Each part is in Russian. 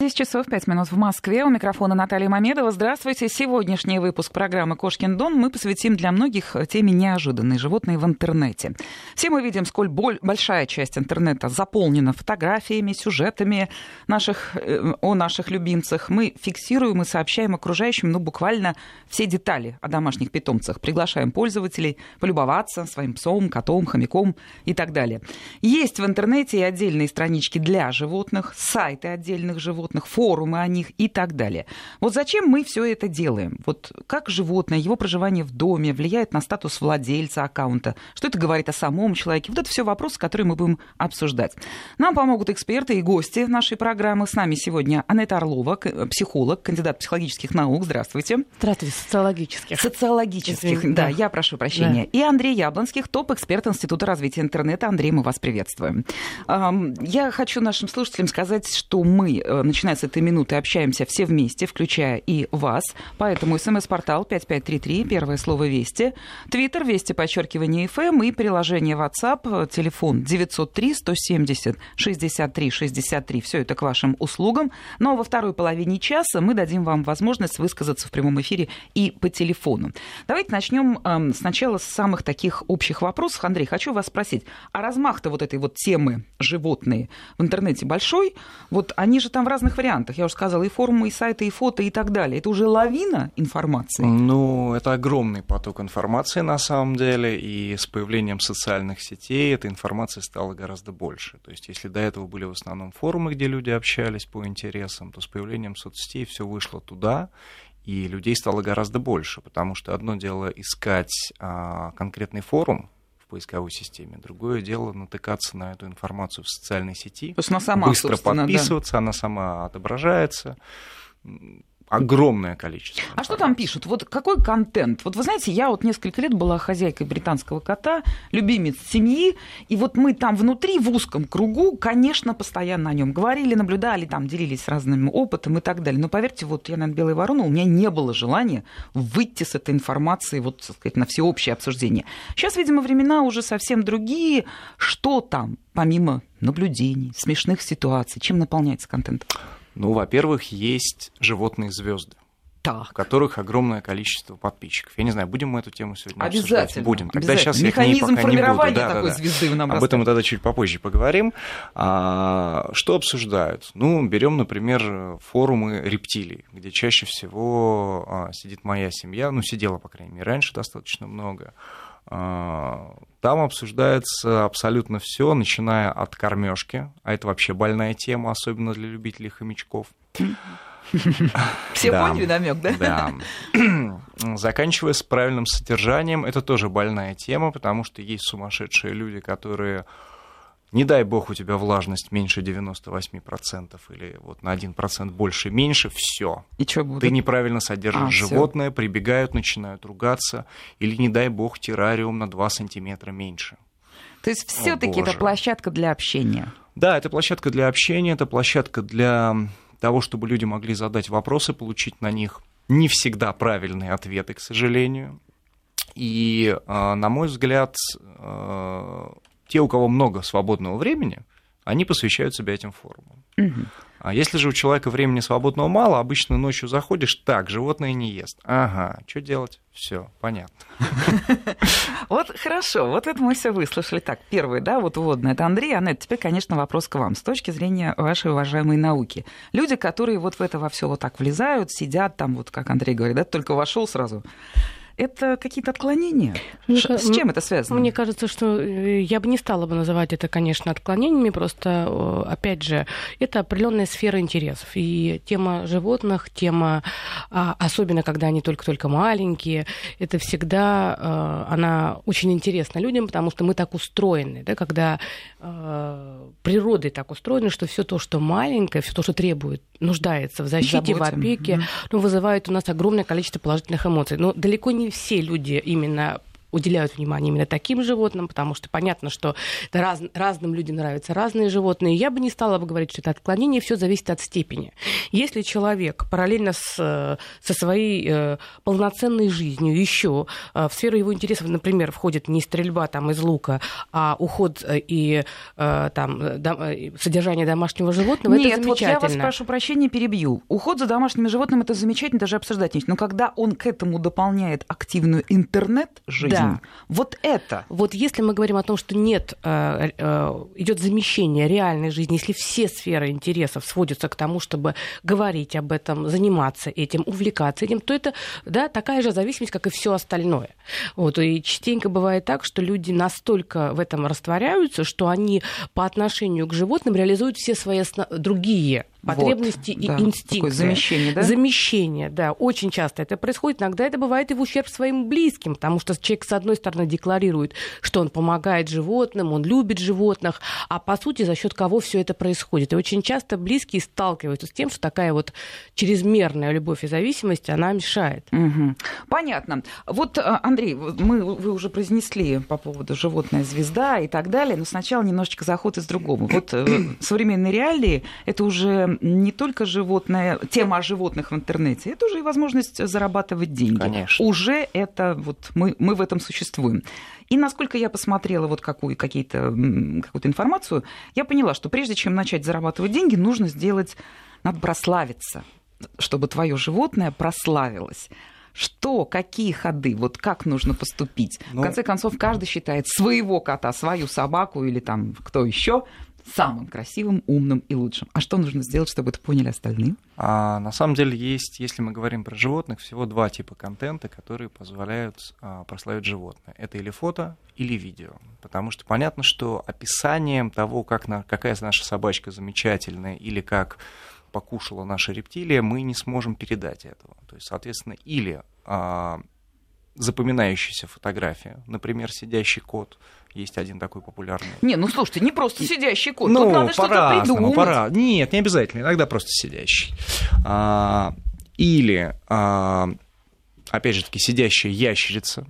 10 часов 5 минут в Москве. У микрофона Наталья Мамедова. Здравствуйте. Сегодняшний выпуск программы «Кошкин дом» мы посвятим для многих теме неожиданные животные в интернете. Все мы видим, сколь боль, большая часть интернета заполнена фотографиями, сюжетами наших, э, о наших любимцах. Мы фиксируем и сообщаем окружающим ну, буквально все детали о домашних питомцах. Приглашаем пользователей полюбоваться своим псом, котом, хомяком и так далее. Есть в интернете и отдельные странички для животных, сайты отдельных животных, животных, форумы о них и так далее. Вот зачем мы все это делаем? Вот как животное, его проживание в доме влияет на статус владельца аккаунта? Что это говорит о самом человеке? Вот это все вопросы, которые мы будем обсуждать. Нам помогут эксперты и гости нашей программы. С нами сегодня Анетта Орлова, психолог, кандидат психологических наук. Здравствуйте. Здравствуйте, социологических. Социологических, Извините, да, да, я прошу прощения. Да. И Андрей Яблонских, топ-эксперт Института развития интернета. Андрей, мы вас приветствуем. Я хочу нашим слушателям сказать, что мы э, начиная с этой минуты, общаемся все вместе, включая и вас. Поэтому смс-портал 5533, первое слово «Вести», твиттер «Вести», подчеркивание «ФМ» и приложение WhatsApp, телефон 903 170 63 63. Все это к вашим услугам. Но во второй половине часа мы дадим вам возможность высказаться в прямом эфире и по телефону. Давайте начнем э, сначала с самых таких общих вопросов. Андрей, хочу вас спросить, а размах-то вот этой вот темы животные в интернете большой? Вот они же там в разных вариантах. Я уже сказала, и форумы, и сайты, и фото, и так далее. Это уже лавина информации? Ну, это огромный поток информации на самом деле, и с появлением социальных сетей этой информации стало гораздо больше. То есть, если до этого были в основном форумы, где люди общались по интересам, то с появлением соцсетей все вышло туда, и людей стало гораздо больше, потому что одно дело искать а, конкретный форум, поисковой системе. Другое дело натыкаться на эту информацию в социальной сети. То есть она сама, быстро подписываться, да. она сама отображается огромное количество. А что там пишут? Вот какой контент? Вот вы знаете, я вот несколько лет была хозяйкой британского кота, любимец семьи, и вот мы там внутри, в узком кругу, конечно, постоянно о нем говорили, наблюдали, там делились разным опытом и так далее. Но поверьте, вот я, наверное, белая ворона, у меня не было желания выйти с этой информацией вот, так сказать, на всеобщее обсуждение. Сейчас, видимо, времена уже совсем другие. Что там, помимо наблюдений, смешных ситуаций, чем наполняется контент? Ну, во-первых, есть животные звезды. Так. у которых огромное количество подписчиков. Я не знаю, будем мы эту тему сегодня обязательно, обсуждать? Будем. Тогда обязательно. сейчас Механизм я к ней пока не буду. Да, такой да, да. звезды нам Об этом мы тогда чуть попозже поговорим. А, что обсуждают? Ну, берем, например, форумы рептилий, где чаще всего а, сидит моя семья, ну, сидела, по крайней мере, раньше достаточно много. А, там обсуждается абсолютно все, начиная от кормежки, а это вообще больная тема, особенно для любителей хомячков. Все поняли намек, да? Да. Заканчивая с правильным содержанием, это тоже больная тема, потому что есть сумасшедшие люди, которые не дай бог у тебя влажность меньше 98% или вот на 1% больше, меньше, все. И что будет? Ты неправильно содержишь а, животное, всё. прибегают, начинают ругаться, или не дай бог террариум на 2 сантиметра меньше. То есть все-таки это площадка для общения. Да, это площадка для общения, это площадка для того, чтобы люди могли задать вопросы, получить на них не всегда правильные ответы, к сожалению. И, а, на мой взгляд, а, те, у кого много свободного времени, они посвящают себя этим форумам. Угу. А если же у человека времени свободного мало, обычно ночью заходишь, так, животное не ест. Ага, что делать? Все, понятно. Вот хорошо, вот это мы все выслушали. Так, первый, да, вот вводное, это Андрей. Аннет, теперь, конечно, вопрос к вам. С точки зрения вашей уважаемой науки. Люди, которые вот в это во все вот так влезают, сидят там, вот как Андрей говорит, да, только вошел сразу это какие-то отклонения? Мне, С чем это связано? Мне кажется, что э, я бы не стала бы называть это, конечно, отклонениями, просто, э, опять же, это определенная сфера интересов. И тема животных, тема, а, особенно когда они только-только маленькие, это всегда, э, она очень интересна людям, потому что мы так устроены, да, когда природой так устроены, что все то, что маленькое, все то, что требует, нуждается в защите, Заботе. в опеке, mm-hmm. ну, вызывает у нас огромное количество положительных эмоций. Но далеко не все люди именно уделяют внимание именно таким животным, потому что понятно, что раз, разным людям нравятся разные животные. Я бы не стала бы говорить, что это отклонение, все зависит от степени. Если человек параллельно с, со своей э, полноценной жизнью еще э, в сферу его интересов, например, входит не стрельба там, из лука, а уход э, и э, там, э, э, содержание домашнего животного, Нет, это замечательно. вот я вас прошу прощения, перебью. Уход за домашними животными это замечательно, даже обсуждать нечего. Но когда он к этому дополняет активную интернет-жизнь, да. вот это. Вот если мы говорим о том, что нет, э, э, идет замещение реальной жизни, если все сферы интересов сводятся к тому, чтобы говорить об этом, заниматься этим, увлекаться этим, то это да, такая же зависимость, как и все остальное. Вот, и частенько бывает так, что люди настолько в этом растворяются, что они по отношению к животным реализуют все свои другие потребности вот, и да, инстинкты. замещение, да? Замещение, да. Очень часто это происходит. Иногда это бывает и в ущерб своим близким, потому что человек, с одной стороны, декларирует, что он помогает животным, он любит животных, а по сути за счет кого все это происходит. И очень часто близкие сталкиваются с тем, что такая вот чрезмерная любовь и зависимость, она мешает. Угу. Понятно. Вот, а, Андрей, мы, вы уже произнесли по поводу животная звезда и так далее, но сначала немножечко заход из другого. Вот э, современные реалии – это уже не только животное, тема о животных в интернете, это уже и возможность зарабатывать деньги. Конечно. Уже это вот мы, мы в этом существуем. И насколько я посмотрела вот какую, какие-то, какую-то информацию, я поняла, что прежде чем начать зарабатывать деньги, нужно сделать, надо прославиться, чтобы твое животное прославилось что, какие ходы, вот как нужно поступить. Ну, в конце концов, каждый считает своего кота, свою собаку или там кто еще самым красивым, умным и лучшим. А что нужно сделать, чтобы это поняли остальные? А, на самом деле есть, если мы говорим про животных, всего два типа контента, которые позволяют а, прославить животное. Это или фото, или видео. Потому что понятно, что описанием того, как на, какая наша собачка замечательная, или как покушала наша рептилия, мы не сможем передать этого. То есть, соответственно, или а, запоминающаяся фотография, например, сидящий кот – есть один такой популярный. Не, ну слушайте, не просто сидящий кот. Ну, Тут надо что-то придумать. Пора. Нет, не обязательно. Иногда просто сидящий. А, или, а, опять же таки, сидящая ящерица,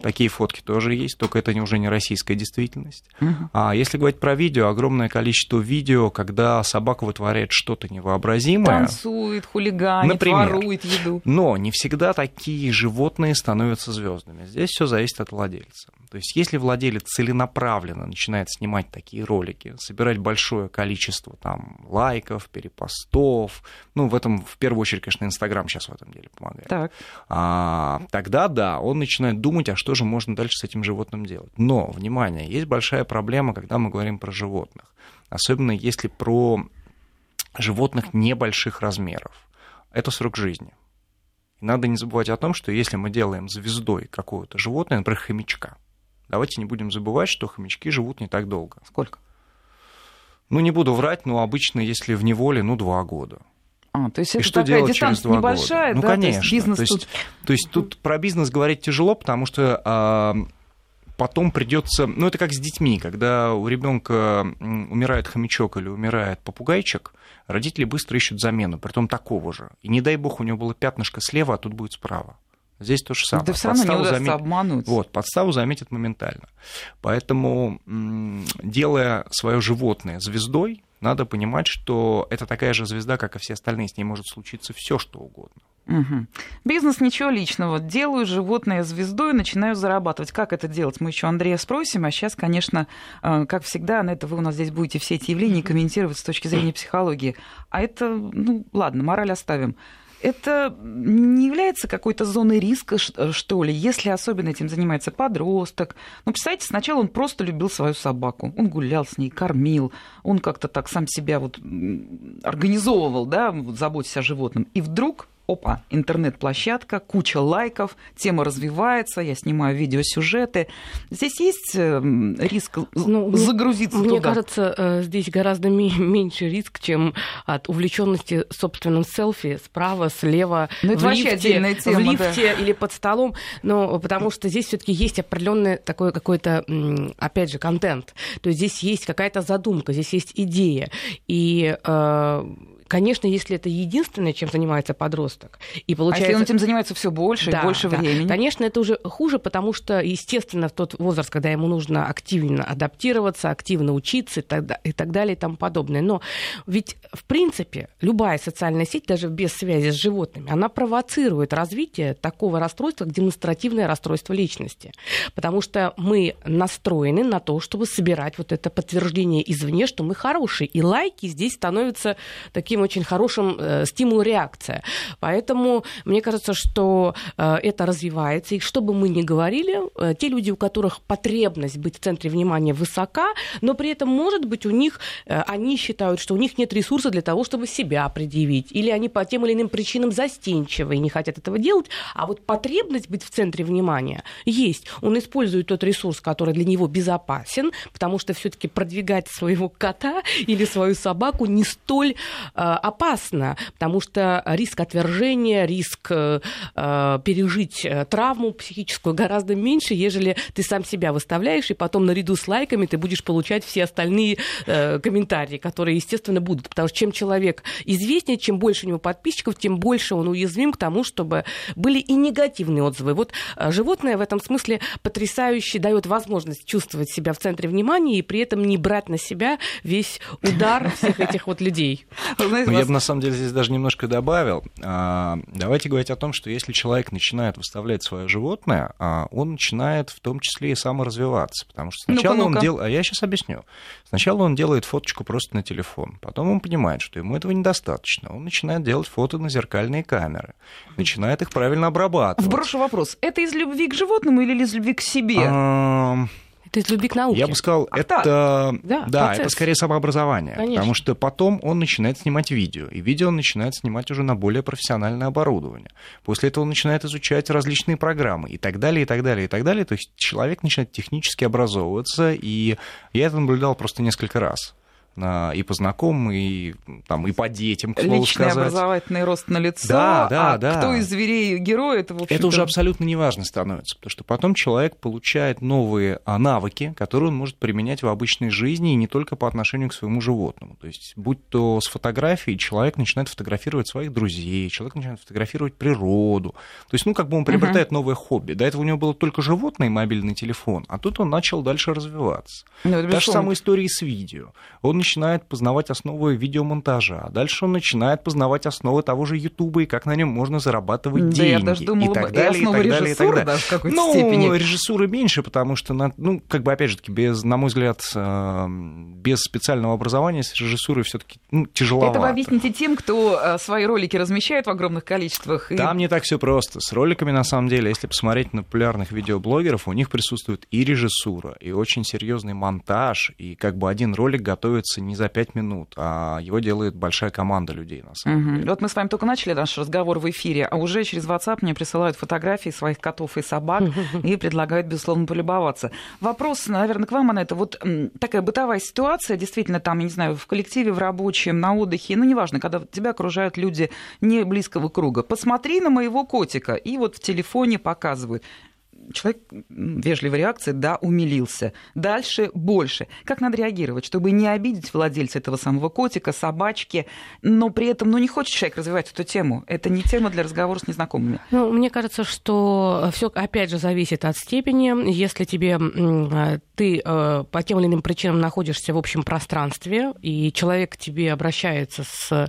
Такие фотки тоже есть, только это уже не российская действительность. Uh-huh. А если говорить про видео, огромное количество видео, когда собака вытворяет что-то невообразимое. Танцует, хулиганит, например, ворует еду. Но не всегда такие животные становятся звездами. Здесь все зависит от владельца. То есть, если владелец целенаправленно начинает снимать такие ролики, собирать большое количество там лайков, перепостов, ну, в этом, в первую очередь, конечно, Инстаграм сейчас в этом деле помогает. Так. А, тогда, да, он начинает думать, а что же можно дальше с этим животным делать. Но, внимание, есть большая проблема, когда мы говорим про животных. Особенно если про животных небольших размеров. Это срок жизни. И надо не забывать о том, что если мы делаем звездой какого-то животное, например, хомячка, давайте не будем забывать, что хомячки живут не так долго. Сколько? Ну, не буду врать, но обычно, если в неволе, ну, два года. А, то есть и это что такая делать через два небольшая, года? Ну, да? конечно. То есть бизнес то есть, тут... то есть тут про бизнес говорить тяжело, потому что а, потом придется, ну это как с детьми, когда у ребенка умирает хомячок или умирает попугайчик, родители быстро ищут замену, притом такого же. И не дай бог у него было пятнышко слева, а тут будет справа. Здесь то же самое. Да все равно не удастся замет... обмануть. Вот, подставу заметят моментально. Поэтому, делая свое животное звездой, надо понимать, что это такая же звезда, как и все остальные. С ней может случиться все, что угодно. Угу. Бизнес ничего личного. Делаю животное звездой начинаю зарабатывать. Как это делать? Мы еще Андрея спросим. А сейчас, конечно, э, как всегда, на это вы у нас здесь будете все эти явления комментировать с точки зрения психологии. А это, ну ладно, мораль оставим это не является какой-то зоной риска, э, что ли, если особенно этим занимается подросток. Ну, представьте, сначала он просто любил свою собаку. Он гулял с ней, кормил, он как-то так сам себя вот организовывал, да, заботясь о животном. И вдруг опа, интернет-площадка, куча лайков, тема развивается, я снимаю видеосюжеты. Здесь есть эм, риск ну, загрузиться мне туда? кажется, э, здесь гораздо меньше риск, чем от увлеченности собственным селфи справа, слева, ну, это в вообще лифте, тема, в лифте да. или под столом. Но потому что здесь все-таки есть определенный такой какой-то, опять же, контент. То есть здесь есть какая-то задумка, здесь есть идея. И э, конечно, если это единственное, чем занимается подросток, и получается... А если он этим занимается все больше да, и больше да. времени? Конечно, это уже хуже, потому что, естественно, в тот возраст, когда ему нужно активно адаптироваться, активно учиться и так, и так далее и тому подобное. Но ведь, в принципе, любая социальная сеть, даже без связи с животными, она провоцирует развитие такого расстройства, как демонстративное расстройство личности. Потому что мы настроены на то, чтобы собирать вот это подтверждение извне, что мы хорошие. И лайки здесь становятся таким очень хорошим э, стимулом реакция. Поэтому мне кажется, что э, это развивается. И что бы мы ни говорили, э, те люди, у которых потребность быть в центре внимания высока, но при этом, может быть, у них, э, они считают, что у них нет ресурса для того, чтобы себя предъявить. Или они по тем или иным причинам застенчивы и не хотят этого делать. А вот потребность быть в центре внимания есть. Он использует тот ресурс, который для него безопасен, потому что все-таки продвигать своего кота или свою собаку не столь э, опасно, потому что риск отвержения, риск э, э пережить э, травму психическую гораздо меньше, ежели ты сам себя выставляешь, и потом наряду с лайками ты будешь получать все остальные комментарии, которые, естественно, будут. Потому что чем человек известнее, чем больше у него подписчиков, тем больше он уязвим к тому, чтобы были и негативные отзывы. Вот животное в этом смысле потрясающе дает возможность чувствовать себя в центре внимания и при этом не брать на себя весь удар всех этих вот людей. Знаете, ну, Я бы на самом деле здесь даже немножко добавил. А, давайте говорить о том, что если человек начинает выставлять свое животное, а, он начинает в том числе и саморазвиваться. Потому что сначала ну он делает... А я сейчас объясню. Сначала он делает фоточку просто на телефон. Потом он понимает, что ему этого недостаточно. Он начинает делать фото на зеркальные камеры. Начинает их правильно обрабатывать. Вброшу вопрос. Это из любви к животному или из любви к себе? Это из любви к науке. Я бы сказал, а это, да, да это скорее самообразование. Конечно. Потому что потом он начинает снимать видео. И видео он начинает снимать уже на более профессиональное оборудование. После этого он начинает изучать различные программы и так далее, и так далее, и так далее. То есть человек начинает технически образовываться. И я это наблюдал просто несколько раз и по знакомым, и, там, и по детям, к слову Личный сказать. образовательный рост на лицо. Да, да, а да. кто из зверей герой, это, в Это уже абсолютно неважно становится, потому что потом человек получает новые а, навыки, которые он может применять в обычной жизни, и не только по отношению к своему животному. То есть, будь то с фотографией, человек начинает фотографировать своих друзей, человек начинает фотографировать природу. То есть, ну, как бы он приобретает uh-huh. новое хобби. До этого у него было только животное и мобильный телефон, а тут он начал дальше развиваться. Ну, Та же самая история с видео. Он начинает познавать основы видеомонтажа, а дальше он начинает познавать основы того же Ютуба и как на нем можно зарабатывать да, деньги. Я даже думала, и так далее, и, так далее, и так далее. Даже в какой-то ну, степени. режиссуры меньше, потому что, ну, как бы, опять же таки, без, на мой взгляд, э, без специального образования с режиссурой все таки ну, тяжеловато. Это вы объясните тем, кто э, свои ролики размещает в огромных количествах. И... Там не так все просто. С роликами, на самом деле, если посмотреть на популярных видеоблогеров, у них присутствует и режиссура, и очень серьезный монтаж, и как бы один ролик готовится не за пять минут, а его делает большая команда людей, на самом угу. деле. Вот мы с вами только начали наш разговор в эфире, а уже через WhatsApp мне присылают фотографии своих котов и собак и предлагают, безусловно, полюбоваться. Вопрос, наверное, к вам, Анетта. Вот такая бытовая ситуация, действительно, там, я не знаю, в коллективе, в рабочем, на отдыхе, ну, неважно, когда тебя окружают люди не близкого круга. Посмотри на моего котика, и вот в телефоне показывают человек, вежливая реакция, да, умилился. Дальше больше. Как надо реагировать, чтобы не обидеть владельца этого самого котика, собачки, но при этом, ну, не хочет человек развивать эту тему. Это не тема для разговора с незнакомыми. Ну, мне кажется, что все опять же зависит от степени. Если тебе ты э, по тем или иным причинам находишься в общем пространстве, и человек к тебе обращается с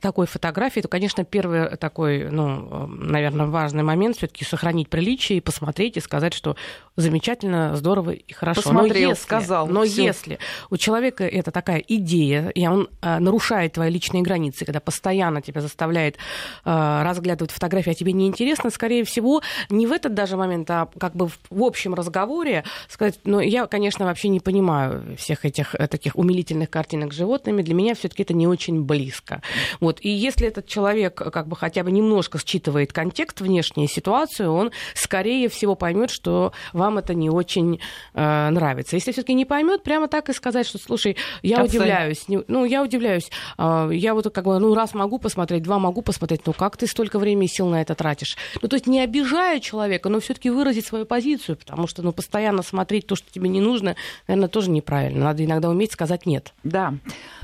такой фотографии, то, конечно, первый такой, ну, наверное, важный момент все-таки сохранить приличие и посмотреть и сказать, что замечательно, здорово и хорошо. Посмотрел, но если, сказал. Но всё. если у человека это такая идея, и он э, нарушает твои личные границы, когда постоянно тебя заставляет э, разглядывать фотографии, а тебе неинтересно, скорее всего, не в этот даже момент, а как бы в, в общем разговоре сказать, ну, я, конечно, вообще не понимаю всех этих таких умилительных картинок с животными, для меня все-таки это не очень близко. Вот. И если этот человек как бы хотя бы немножко считывает контекст, внешнюю ситуацию, он скорее всего поймет, что вам это не очень э, нравится. Если все-таки не поймет, прямо так и сказать, что слушай, я Отстань. удивляюсь, не, ну я удивляюсь, э, я вот как бы ну раз могу посмотреть, два могу посмотреть, ну как ты столько времени и сил на это тратишь? Ну то есть не обижая человека, но все-таки выразить свою позицию, потому что ну постоянно смотреть то, что тебе не нужно, наверное, тоже неправильно. Надо иногда уметь сказать нет. Да.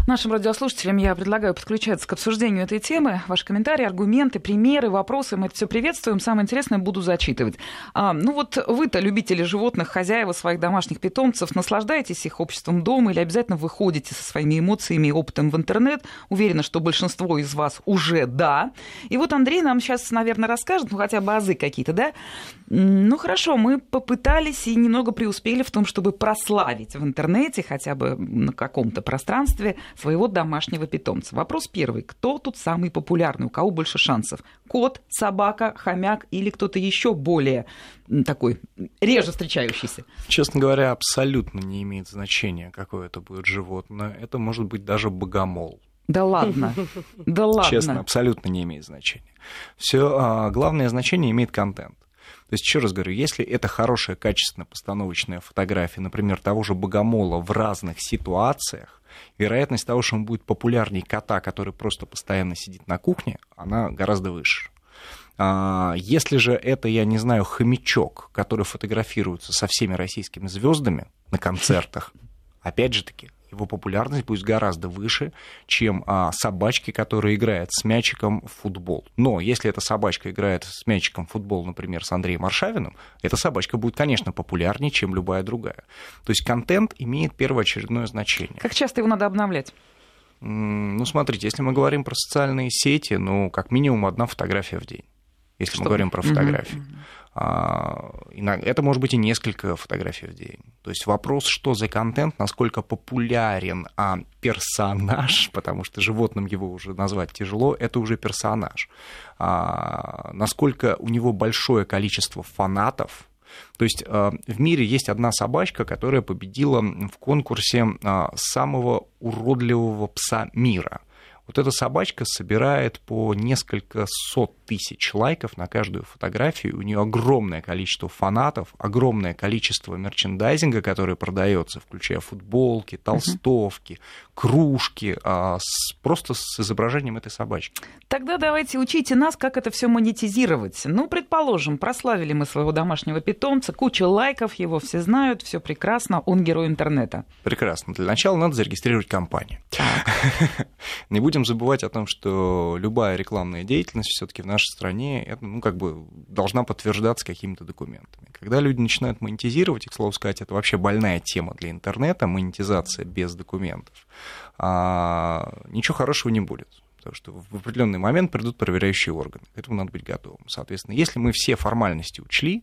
Нашим радиослушателям я предлагаю подключаться к обсуждению этой темы. Ваши комментарии, аргументы, примеры, вопросы. Мы это все приветствуем. Самое интересное буду зачитывать. А, ну вот вы-то, любители животных, хозяева своих домашних питомцев, наслаждаетесь их обществом дома или обязательно выходите со своими эмоциями и опытом в интернет? Уверена, что большинство из вас уже да. И вот Андрей нам сейчас, наверное, расскажет, ну хотя бы азы какие-то, да? Ну хорошо, мы попытались и немного преуспели в том, чтобы прославить в интернете хотя бы на каком-то пространстве своего домашнего питомца. Вопрос первый. Кто тут самый популярный? У кого больше шансов? Кот, собака, хомяк или кто-то еще более такой реже встречающийся? Честно говоря, абсолютно не имеет значения, какое это будет животное. Это может быть даже богомол. Да ладно, да ладно. Честно, абсолютно не имеет значения. Все а, главное значение имеет контент. То есть, еще раз говорю, если это хорошая, качественная постановочная фотография, например, того же богомола в разных ситуациях, вероятность того, что он будет популярнее кота, который просто постоянно сидит на кухне, она гораздо выше. А, если же это, я не знаю, хомячок, который фотографируется со всеми российскими звездами на концертах, опять же таки, его популярность будет гораздо выше, чем а, собачки, которые играют с мячиком в футбол. Но если эта собачка играет с мячиком в футбол, например, с Андреем Аршавиным, эта собачка будет, конечно, популярнее, чем любая другая. То есть контент имеет первоочередное значение. Как часто его надо обновлять? Ну, смотрите, если мы говорим про социальные сети, ну, как минимум одна фотография в день если Что? мы говорим про фотографии. Mm-hmm. Это может быть и несколько фотографий в день. То есть вопрос, что за контент, насколько популярен а, персонаж, потому что животным его уже назвать тяжело, это уже персонаж. А, насколько у него большое количество фанатов, то есть а, в мире есть одна собачка, которая победила в конкурсе а, самого уродливого пса мира. Вот эта собачка собирает по несколько сот тысяч лайков на каждую фотографию. У нее огромное количество фанатов, огромное количество мерчендайзинга, который продается, включая футболки, толстовки, кружки, а, с, просто с изображением этой собачки. Тогда давайте учите нас, как это все монетизировать. Ну, предположим, прославили мы своего домашнего питомца, куча лайков, его все знают, все прекрасно, он герой интернета. Прекрасно. Для начала надо зарегистрировать компанию. Не будем забывать о том, что любая рекламная деятельность все-таки в нашей стране это, ну, как бы должна подтверждаться какими-то документами. Когда люди начинают монетизировать, и, к слову сказать, это вообще больная тема для интернета, монетизация без документов, а, ничего хорошего не будет потому что в определенный момент придут проверяющие органы. К этому надо быть готовым. Соответственно, если мы все формальности учли,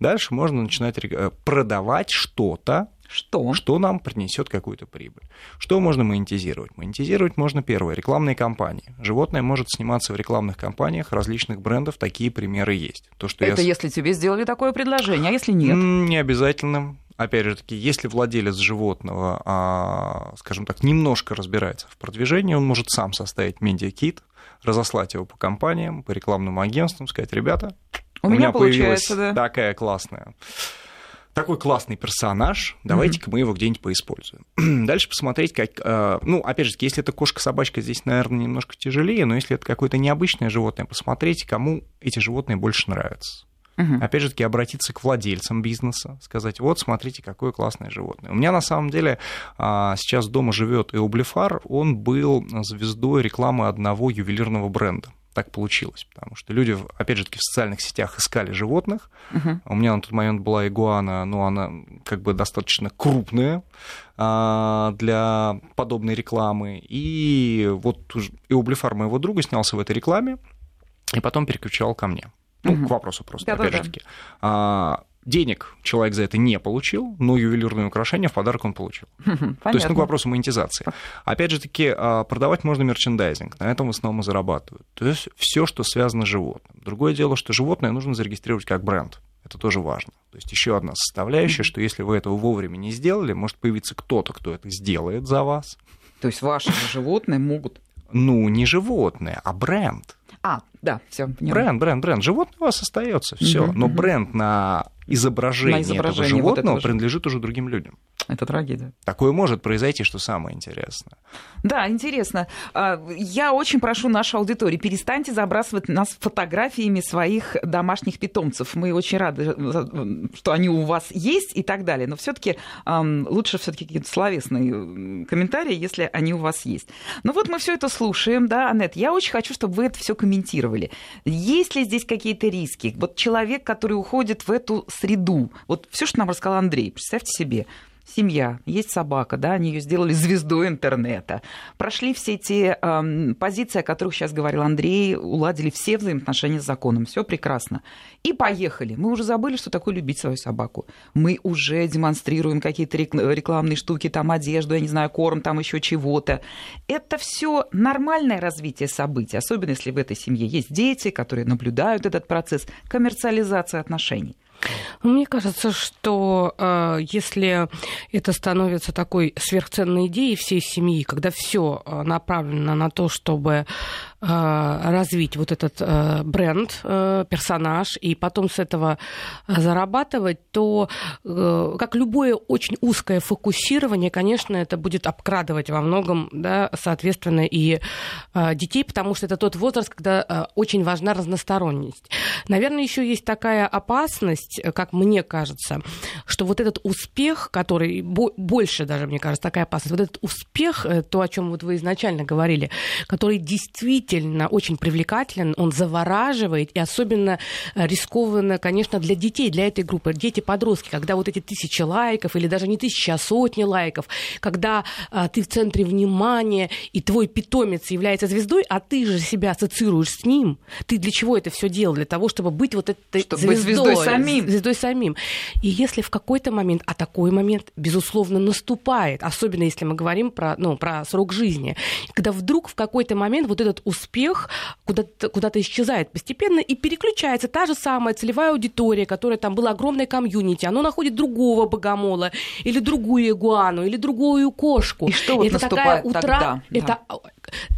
дальше можно начинать э, продавать что-то, что? Что нам принесет какую-то прибыль. Что можно монетизировать? Монетизировать можно первое, рекламные кампании. Животное может сниматься в рекламных кампаниях различных брендов, такие примеры есть. То, что Это я... если тебе сделали такое предложение, а если нет? Не обязательно. Опять же таки, если владелец животного, а, скажем так, немножко разбирается в продвижении, он может сам составить медиакит, разослать его по компаниям, по рекламным агентствам, сказать, ребята, у, у меня, меня появилась да. такая классная такой классный персонаж, давайте-ка мы его где-нибудь поиспользуем. Дальше посмотреть, как... Э, ну, опять же, если это кошка-собачка, здесь, наверное, немножко тяжелее, но если это какое-то необычное животное, посмотрите, кому эти животные больше нравятся. Угу. Опять же таки, обратиться к владельцам бизнеса, сказать, вот, смотрите, какое классное животное. У меня, на самом деле, а, сейчас дома живет и Облифар, он был звездой рекламы одного ювелирного бренда так получилось, потому что люди, опять же таки, в социальных сетях искали животных. Uh-huh. У меня на тот момент была игуана, но она как бы достаточно крупная а, для подобной рекламы. И вот Иоблифар моего друга снялся в этой рекламе и потом переключал ко мне. Ну, uh-huh. к вопросу просто, Да-да-да. опять же таки. А, Денег человек за это не получил, но ювелирные украшения в подарок он получил. Понятно. То есть, ну, к вопросу монетизации. Опять же таки, а, продавать можно мерчендайзинг, на этом в основном и зарабатывают. То есть, все, что связано с животным. Другое дело, что животное нужно зарегистрировать как бренд. Это тоже важно. То есть еще одна составляющая, что если вы этого вовремя не сделали, может появиться кто-то, кто это сделает за вас. То есть ваши животные могут... Ну, не животные, а бренд. А, да, все. Бренд, бренд, бренд. Животное у вас остается, все. Угу, но угу. бренд на изображение, на изображение этого животного вот этого принадлежит уже другим людям. Это трагедия. Такое может произойти, что самое интересное. Да, интересно. А, я очень прошу нашу аудиторию, перестаньте забрасывать нас фотографиями своих домашних питомцев. Мы очень рады, что они у вас есть и так далее. Но все-таки лучше все-таки какие-то словесные комментарии, если они у вас есть. Ну вот мы все это слушаем, да, Аннет. Я очень хочу, чтобы вы это все комментировали. Есть ли здесь какие-то риски? Вот человек, который уходит в эту среду, вот все, что нам рассказал Андрей, представьте себе, семья, есть собака, да, они ее сделали звездой интернета. Прошли все те э, позиции, о которых сейчас говорил Андрей, уладили все взаимоотношения с законом. Все прекрасно. И поехали. Мы уже забыли, что такое любить свою собаку. Мы уже демонстрируем какие-то рекламные штуки, там одежду, я не знаю, корм, там еще чего-то. Это все нормальное развитие событий, особенно если в этой семье есть дети, которые наблюдают этот процесс коммерциализации отношений. Мне кажется, что э, если это становится такой сверхценной идеей всей семьи, когда все э, направлено на то, чтобы развить вот этот э, бренд, э, персонаж, и потом с этого зарабатывать, то, как любое очень узкое фокусирование, конечно, это будет обкрадывать во многом, да, соответственно, и детей, потому что это тот возраст, когда очень важна разносторонность. Наверное, еще есть такая опасность, как мне кажется, что вот этот успех, который больше даже, мне кажется, такая опасность, вот этот успех, то, о чем вот вы изначально говорили, который действительно действительно очень привлекателен, он завораживает, и особенно э, рискованно, конечно, для детей, для этой группы, дети-подростки, когда вот эти тысячи лайков, или даже не тысячи, а сотни лайков, когда а, ты в центре внимания, и твой питомец является звездой, а ты же себя ассоциируешь с ним. Ты для чего это все делал? Для того, чтобы быть вот этой чтобы звездой. Звездой самим. Звездой самим. И если в какой-то момент, а такой момент, безусловно, наступает, особенно если мы говорим про, ну, про срок жизни, когда вдруг в какой-то момент вот этот успех куда-то куда исчезает постепенно и переключается та же самая целевая аудитория, которая там была огромная комьюнити, оно находит другого богомола или другую игуану или другую кошку. И что вот это такая утра... тогда? Это...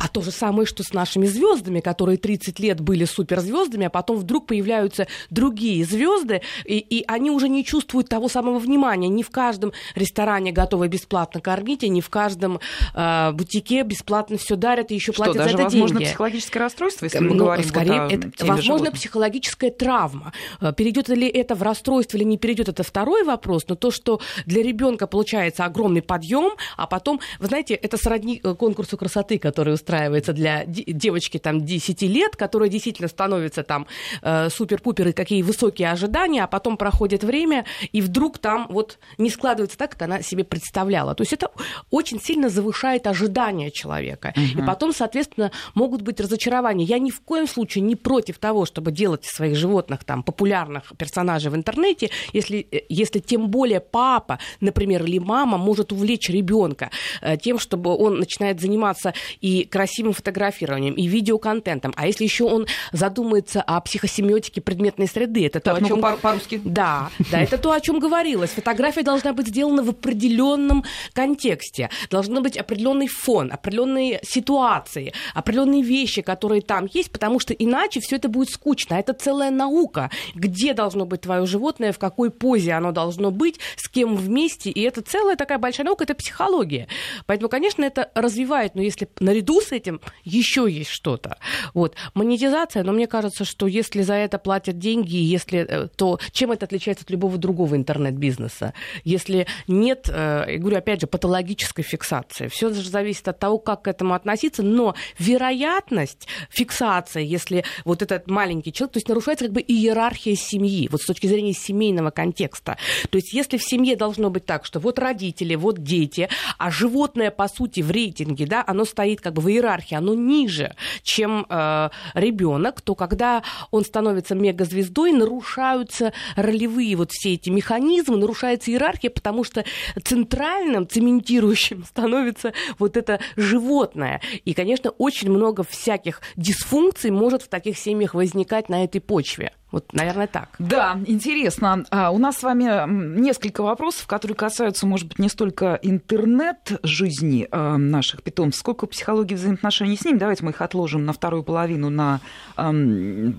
А то же самое, что с нашими звездами, которые 30 лет были суперзвездами, а потом вдруг появляются другие звезды, и, и они уже не чувствуют того самого внимания. Не в каждом ресторане готовы бесплатно кормить, и не в каждом э, бутике бесплатно все дарят и еще платят даже, за это возможно, деньги. психологическое расстройство, если мы ну, говорим скорее, вот это, Возможно, животных. психологическая травма. Э, перейдет ли это в расстройство или не перейдет, это второй вопрос. Но то, что для ребенка получается огромный подъем, а потом, вы знаете, это сродни э, конкурсу красоты, который устраивается для девочки там 10 лет, которая действительно становится там э, супер-пупер и какие высокие ожидания, а потом проходит время, и вдруг там вот не складывается так, как она себе представляла. То есть это очень сильно завышает ожидания человека. Угу. И потом, соответственно, могут быть разочарования. Я ни в коем случае не против того, чтобы делать своих животных там популярных персонажей в интернете, если, э, если тем более папа, например, или мама может увлечь ребенка э, тем, чтобы он начинает заниматься и красивым фотографированием, и видеоконтентом. А если еще он задумается о психосемиотике предметной среды, это так, то, о чем... по-русски. Да, да, это то, о чем говорилось. Фотография должна быть сделана в определенном контексте. Должен быть определенный фон, определенные ситуации, определенные вещи, которые там есть, потому что иначе все это будет скучно. Это целая наука, где должно быть твое животное, в какой позе оно должно быть, с кем вместе. И это целая такая большая наука, это психология. Поэтому, конечно, это развивает, но если наряду с этим еще есть что-то. Вот. Монетизация, но мне кажется, что если за это платят деньги, если, э, то чем это отличается от любого другого интернет-бизнеса? Если нет, э, я говорю, опять же, патологической фиксации. Все же зависит от того, как к этому относиться, но вероятность фиксации, если вот этот маленький человек, то есть нарушается как бы иерархия семьи, вот с точки зрения семейного контекста. То есть если в семье должно быть так, что вот родители, вот дети, а животное, по сути, в рейтинге, да, оно стоит как бы в иерархии, оно ниже, чем э, ребенок, то когда он становится мегазвездой, нарушаются ролевые вот все эти механизмы, нарушается иерархия, потому что центральным, цементирующим становится вот это животное. И, конечно, очень много всяких дисфункций может в таких семьях возникать на этой почве. Вот, наверное, так. Да, интересно. А, у нас с вами несколько вопросов, которые касаются, может быть, не столько интернет-жизни а, наших питомцев, сколько психологии взаимоотношений с ним. Давайте мы их отложим на вторую половину, на,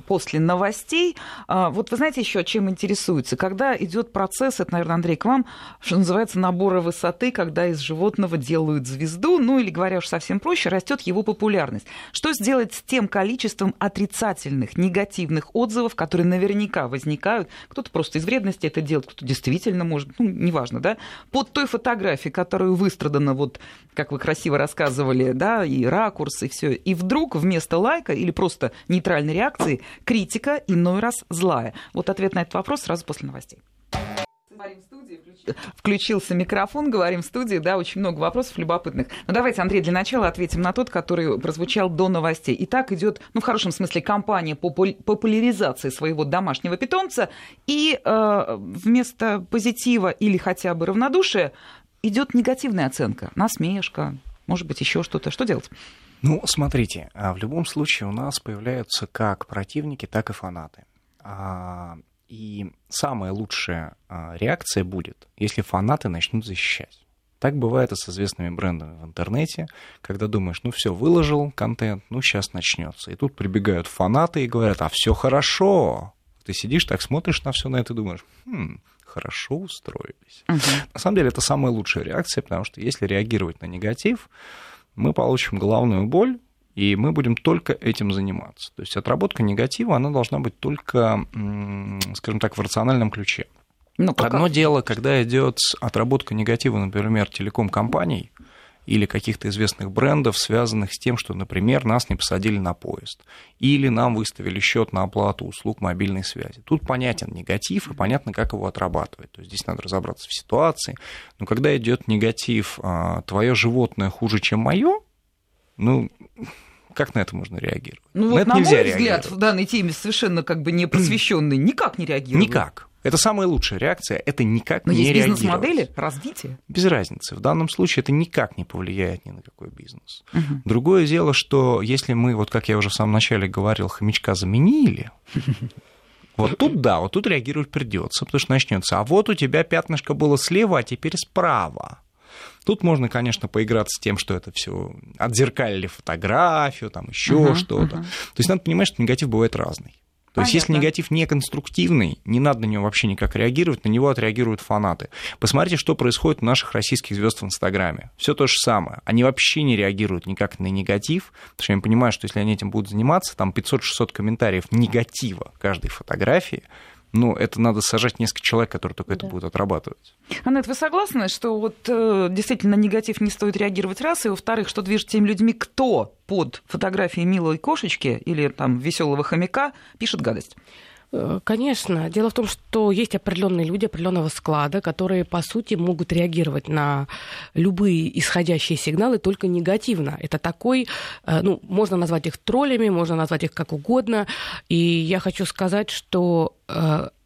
после новостей. А, вот вы знаете еще, чем интересуется? Когда идет процесс, это, наверное, Андрей, к вам, что называется, набора высоты, когда из животного делают звезду, ну или, говоря уж совсем проще, растет его популярность. Что сделать с тем количеством отрицательных, негативных отзывов, которые которые наверняка возникают. Кто-то просто из вредности это делает, кто-то действительно может, ну, неважно, да, под той фотографией, которую выстрадана, вот, как вы красиво рассказывали, да, и ракурс, и все. И вдруг вместо лайка или просто нейтральной реакции критика иной раз злая. Вот ответ на этот вопрос сразу после новостей говорим в студии, включился микрофон, говорим в студии, да, очень много вопросов любопытных. Но ну, давайте, Андрей, для начала ответим на тот, который прозвучал до новостей. И так идет, ну, в хорошем смысле, кампания по популяризации своего домашнего питомца, и э, вместо позитива или хотя бы равнодушия идет негативная оценка, насмешка, может быть, еще что-то. Что делать? Ну, смотрите, а в любом случае у нас появляются как противники, так и фанаты. И самая лучшая а, реакция будет, если фанаты начнут защищать. Так бывает и с известными брендами в интернете, когда думаешь, ну все, выложил контент, ну сейчас начнется. И тут прибегают фанаты и говорят, а все хорошо. Ты сидишь, так смотришь на все на это и думаешь, хм, хорошо устроились. Uh-huh. На самом деле это самая лучшая реакция, потому что если реагировать на негатив, мы получим головную боль, и мы будем только этим заниматься. То есть отработка негатива, она должна быть только, скажем так, в рациональном ключе. Ну, Одно дело, когда идет отработка негатива, например, телеком-компаний или каких-то известных брендов, связанных с тем, что, например, нас не посадили на поезд, или нам выставили счет на оплату услуг мобильной связи. Тут понятен негатив и понятно, как его отрабатывать. То есть здесь надо разобраться в ситуации. Но когда идет негатив, а, твое животное хуже, чем мое, ну, как на это можно реагировать? Ну, на вот, это на нельзя мой взгляд, в данной теме совершенно как бы не посвященный, никак не реагирует. Никак. Это самая лучшая реакция, это никак Но не есть реагировать. бизнес-модели, развитие. Без разницы. В данном случае это никак не повлияет ни на какой бизнес. Угу. Другое дело, что если мы, вот как я уже в самом начале говорил, хомячка заменили, вот тут да, вот тут реагировать придется, потому что начнется. А вот у тебя пятнышко было слева, а теперь справа. Тут можно, конечно, поиграться с тем, что это все отзеркалили фотографию, там еще uh-huh, что-то. Uh-huh. То есть надо понимать, что негатив бывает разный. То есть, если негатив не конструктивный, не надо на него вообще никак реагировать, на него отреагируют фанаты. Посмотрите, что происходит у наших российских звезд в Инстаграме. Все то же самое. Они вообще не реагируют никак на негатив, потому что я понимаю, что если они этим будут заниматься, там 500-600 комментариев негатива каждой фотографии, ну, это надо сажать несколько человек, которые только да. это будут отрабатывать. Аннет, вы согласны, что вот э, действительно на негатив не стоит реагировать раз, и во-вторых, что движет теми людьми, кто под фотографией милой кошечки или там веселого хомяка пишет гадость? Э, конечно. Дело в том, что есть определенные люди определенного склада, которые, по сути, могут реагировать на любые исходящие сигналы только негативно. Это такой, э, ну, можно назвать их троллями, можно назвать их как угодно. И я хочу сказать, что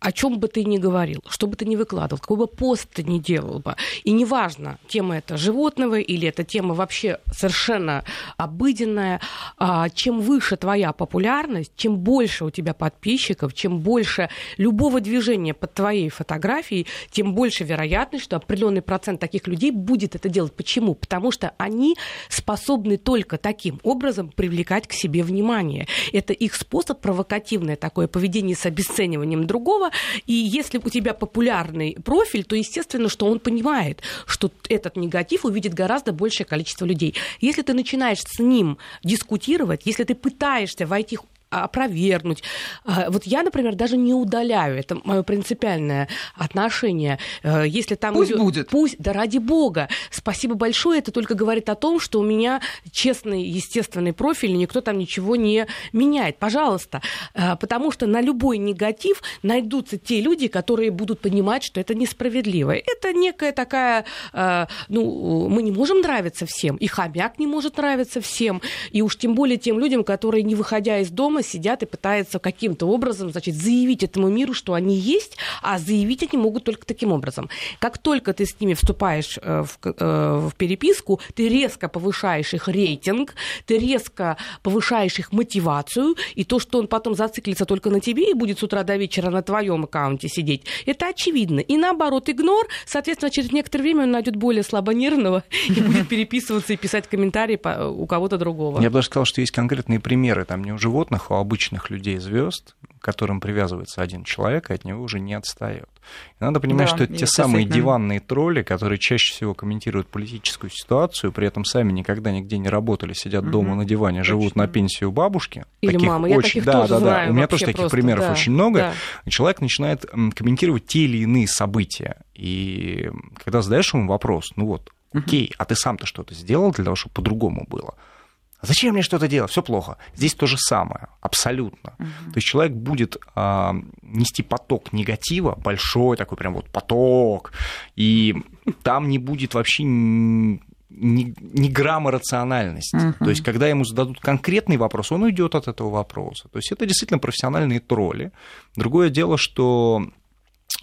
о чем бы ты ни говорил, что бы ты ни выкладывал, какой бы пост ты ни делал бы, и неважно, тема это животного или это тема вообще совершенно обыденная, а, чем выше твоя популярность, чем больше у тебя подписчиков, чем больше любого движения под твоей фотографией, тем больше вероятность, что определенный процент таких людей будет это делать. Почему? Потому что они способны только таким образом привлекать к себе внимание. Это их способ провокативное такое поведение с обесцениванием другого, и если у тебя популярный профиль, то естественно, что он понимает, что этот негатив увидит гораздо большее количество людей. Если ты начинаешь с ним дискутировать, если ты пытаешься войти опровергнуть. А, вот я, например, даже не удаляю. Это мое принципиальное отношение. Э, если там пусть идет, будет. Пусть, да ради бога. Спасибо большое. Это только говорит о том, что у меня честный, естественный профиль, никто там ничего не меняет. Пожалуйста. Э, потому что на любой негатив найдутся те люди, которые будут понимать, что это несправедливо. Это некая такая, э, ну, мы не можем нравиться всем, и хомяк не может нравиться всем, и уж тем более тем людям, которые, не выходя из дома, сидят и пытаются каким-то образом, значит, заявить этому миру, что они есть, а заявить они могут только таким образом. Как только ты с ними вступаешь э, в, э, в переписку, ты резко повышаешь их рейтинг, ты резко повышаешь их мотивацию, и то, что он потом зациклится только на тебе и будет с утра до вечера на твоем аккаунте сидеть, это очевидно. И наоборот, игнор, соответственно, через некоторое время он найдет более слабонервного и будет переписываться и писать комментарии у кого-то другого. Я бы даже сказал, что есть конкретные примеры, там не у животных, у обычных людей звезд, к которым привязывается один человек, и от него уже не отстает. И надо понимать, да, что это те самые диванные тролли, которые чаще всего комментируют политическую ситуацию, при этом сами никогда нигде не работали, сидят угу, дома на диване, точно. живут на пенсию бабушки. Или таких мамы. Я очень... таких да, тоже да, знаю. Да. У меня тоже таких просто, примеров да, очень много. Да. Человек начинает комментировать те или иные события. И когда задаешь ему вопрос, ну вот, окей, а ты сам-то что-то сделал для того, чтобы по-другому было? Зачем мне что-то делать? Все плохо. Здесь то же самое, абсолютно. Uh-huh. То есть человек будет а, нести поток негатива, большой такой прям вот поток, и там не будет вообще ни, ни, ни грамма рациональности. Uh-huh. То есть, когда ему зададут конкретный вопрос, он уйдет от этого вопроса. То есть, это действительно профессиональные тролли. Другое дело, что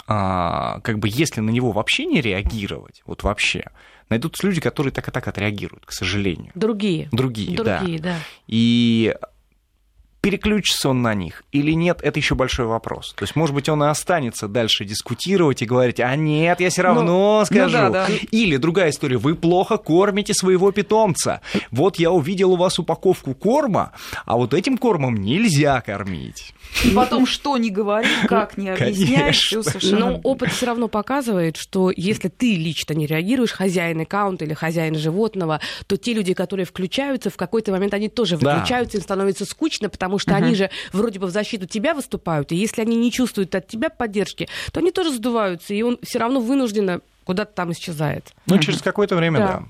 а, как бы если на него вообще не реагировать, вот вообще, найдутся люди, которые так и так отреагируют, к сожалению. Другие. Другие, Другие да. да. И переключится он на них или нет, это еще большой вопрос. То есть, может быть, он и останется дальше дискутировать и говорить, а нет, я все равно ну, скажу. Ну, да, да. Или другая история, вы плохо кормите своего питомца. Вот я увидел у вас упаковку корма, а вот этим кормом нельзя кормить. И потом что не говори, как не все совершенно... Но опыт все равно показывает, что если ты лично не реагируешь, хозяин аккаунта или хозяин животного, то те люди, которые включаются, в какой-то момент они тоже выключаются, да. им становится скучно, потому что uh-huh. они же вроде бы в защиту тебя выступают, и если они не чувствуют от тебя поддержки, то они тоже сдуваются, и он все равно вынужденно куда-то там исчезает. Ну, через какое-то время, да. да.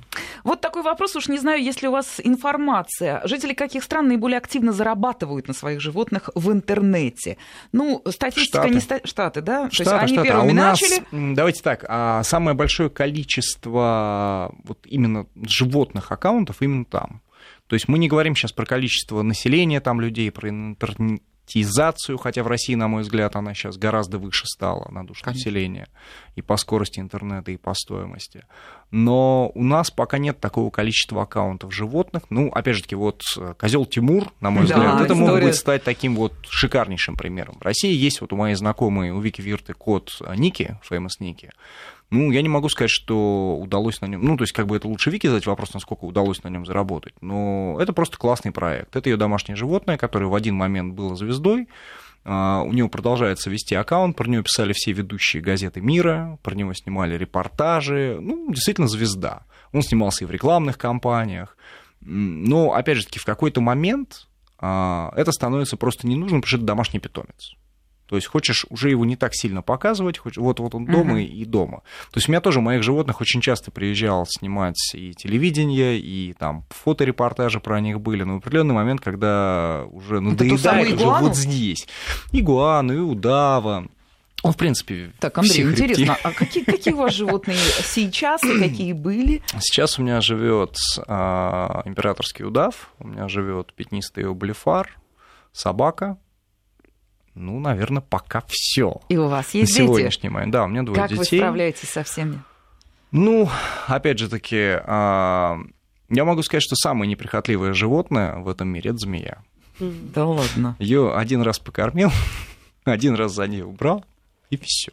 Вот такой вопрос, уж не знаю, есть ли у вас информация. Жители каких стран наиболее активно зарабатывают на своих животных в интернете? Ну, статистика Штаты. не... Ста... Штаты, да? Штаты, То есть они Штаты. первыми а у нас, начали? Давайте так, а самое большое количество вот именно животных аккаунтов именно там. То есть мы не говорим сейчас про количество населения там людей, про интернетизацию, хотя в России, на мой взгляд, она сейчас гораздо выше стала на душу Конечно. населения и по скорости интернета, и по стоимости. Но у нас пока нет такого количества аккаунтов животных. Ну, опять же таки, вот козел Тимур, на мой взгляд, да, это история... мог быть стать таким вот шикарнейшим примером. В России есть вот у моей знакомой, у Вики Вирты, код Ники, Famous Ники, ну, я не могу сказать, что удалось на нем. Ну, то есть, как бы это лучше Вики задать вопрос, насколько удалось на нем заработать. Но это просто классный проект. Это ее домашнее животное, которое в один момент было звездой. А, у него продолжается вести аккаунт, про него писали все ведущие газеты мира, про него снимали репортажи. Ну, действительно звезда. Он снимался и в рекламных кампаниях. Но, опять же таки, в какой-то момент а, это становится просто не нужно, потому что это домашний питомец. То есть хочешь уже его не так сильно показывать, хочешь, вот, вот он дома uh-huh. и, и дома. То есть у меня тоже моих животных очень часто приезжал снимать и телевидение, и там фоторепортажи про них были, но в определенный момент, когда уже надоедает уже вот здесь. Игуану, и удава. Он, в принципе, Так, Андрей, интересно, а какие, какие у вас животные сейчас и какие были? Сейчас у меня живет а, императорский удав, у меня живет пятнистый облифар, собака, ну, наверное, пока все. И у вас есть на сегодняшний момент. Да, у меня двое как детей. Как вы справляетесь со всеми? Ну, опять же таки, а, я могу сказать, что самое неприхотливое животное в этом мире это змея. Да ладно. Ее один раз покормил, один раз за ней убрал, и все.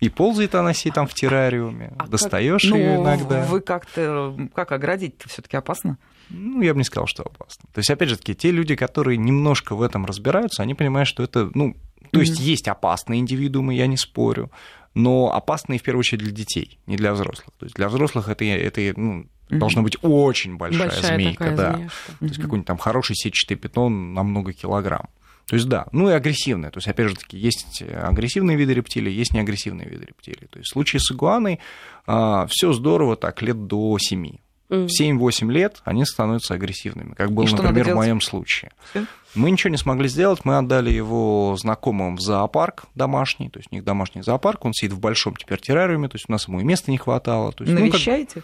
И ползает она себе там в террариуме, а достаешь ее ну, иногда. Вы как-то как оградить-то все-таки опасно? Ну, я бы не сказал, что опасно. То есть, опять же таки, те люди, которые немножко в этом разбираются, они понимают, что это, ну, то есть, mm-hmm. есть опасные индивидуумы, я не спорю, но опасные в первую очередь для детей, не для взрослых. То есть, для взрослых это, это ну, mm-hmm. должна быть очень большая, большая змейка, да. Змея, mm-hmm. То есть, какой-нибудь там хороший сетчатый питон на много килограмм. То есть, да, ну и агрессивные. То есть, опять же таки, есть агрессивные виды рептилий, есть неагрессивные виды рептилий. То есть, в случае с игуаной а, все здорово так лет до 7. В 7-8 лет они становятся агрессивными, как было, например, в моем случае. Всё? Мы ничего не смогли сделать, мы отдали его знакомым в зоопарк домашний, то есть у них домашний зоопарк, он сидит в большом теперь террариуме, то есть у нас ему и места не хватало. То есть, Навещаете?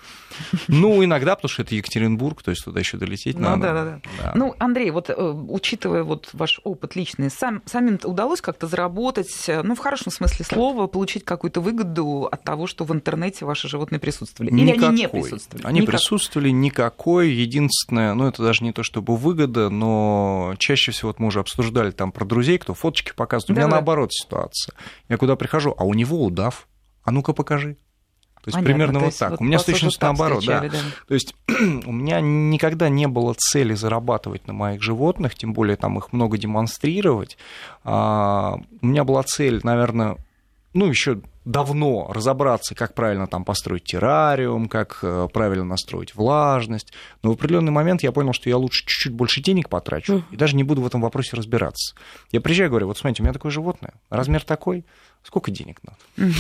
Ну, как... ну, иногда, потому что это Екатеринбург, то есть туда еще долететь ну, надо. Да, да, да. Ну, Андрей, вот э, учитывая вот ваш опыт личный, сам, самим удалось как-то заработать, э, ну, в хорошем смысле слова, получить какую-то выгоду от того, что в интернете ваши животные присутствовали? Или никакой. они не присутствовали? Они Никак... присутствовали никакой. Единственное, ну, это даже не то чтобы выгода, но чаще всего вот мы уже обсуждали там про друзей, кто фоточки показывает. У меня наоборот ситуация. Я куда прихожу, а у него удав. А ну-ка покажи. То есть Понятно, примерно то вот так. Вот у меня с точностью наоборот, да. да. То есть у меня никогда не было цели зарабатывать на моих животных, тем более там их много демонстрировать. А, у меня была цель, наверное, ну, еще давно разобраться, как правильно там построить террариум, как э, правильно настроить влажность. Но в определенный момент я понял, что я лучше чуть-чуть больше денег потрачу и даже не буду в этом вопросе разбираться. Я приезжаю и говорю, вот смотрите, у меня такое животное, размер такой, сколько денег надо?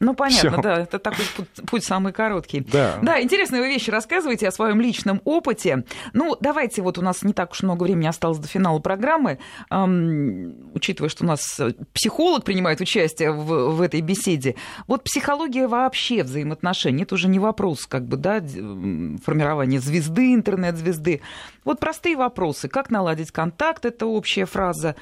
Ну, понятно, Всё. да, это такой путь, путь самый короткий. Да. Да, интересные вы вещи рассказываете о своем личном опыте. Ну, давайте, вот у нас не так уж много времени осталось до финала программы. Эм, учитывая, что у нас психолог принимает участие в, в этой беседе. Вот психология вообще взаимоотношений, это уже не вопрос, как бы, да, формирования звезды, интернет-звезды. Вот простые вопросы. Как наладить контакт, это общая фраза.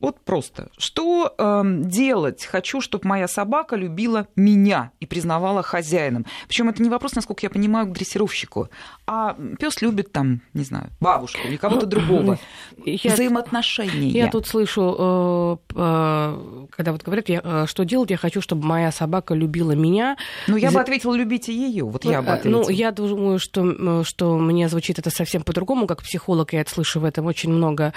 Вот просто. Что э, делать? Хочу, чтобы моя собака любила меня и признавала хозяином. Причем это не вопрос, насколько я понимаю, к дрессировщику. А пес любит там, не знаю, бабушку или кого-то ну, другого. Я, Взаимоотношения. Я тут слышу, э, э, когда вот говорят, я, э, что делать, я хочу, чтобы моя собака любила меня. Ну, я бы ответила, любите ее. Вот я бы ответила. Ну, я думаю, что, что мне звучит это совсем по-другому, как психолог. Я слышу в этом очень много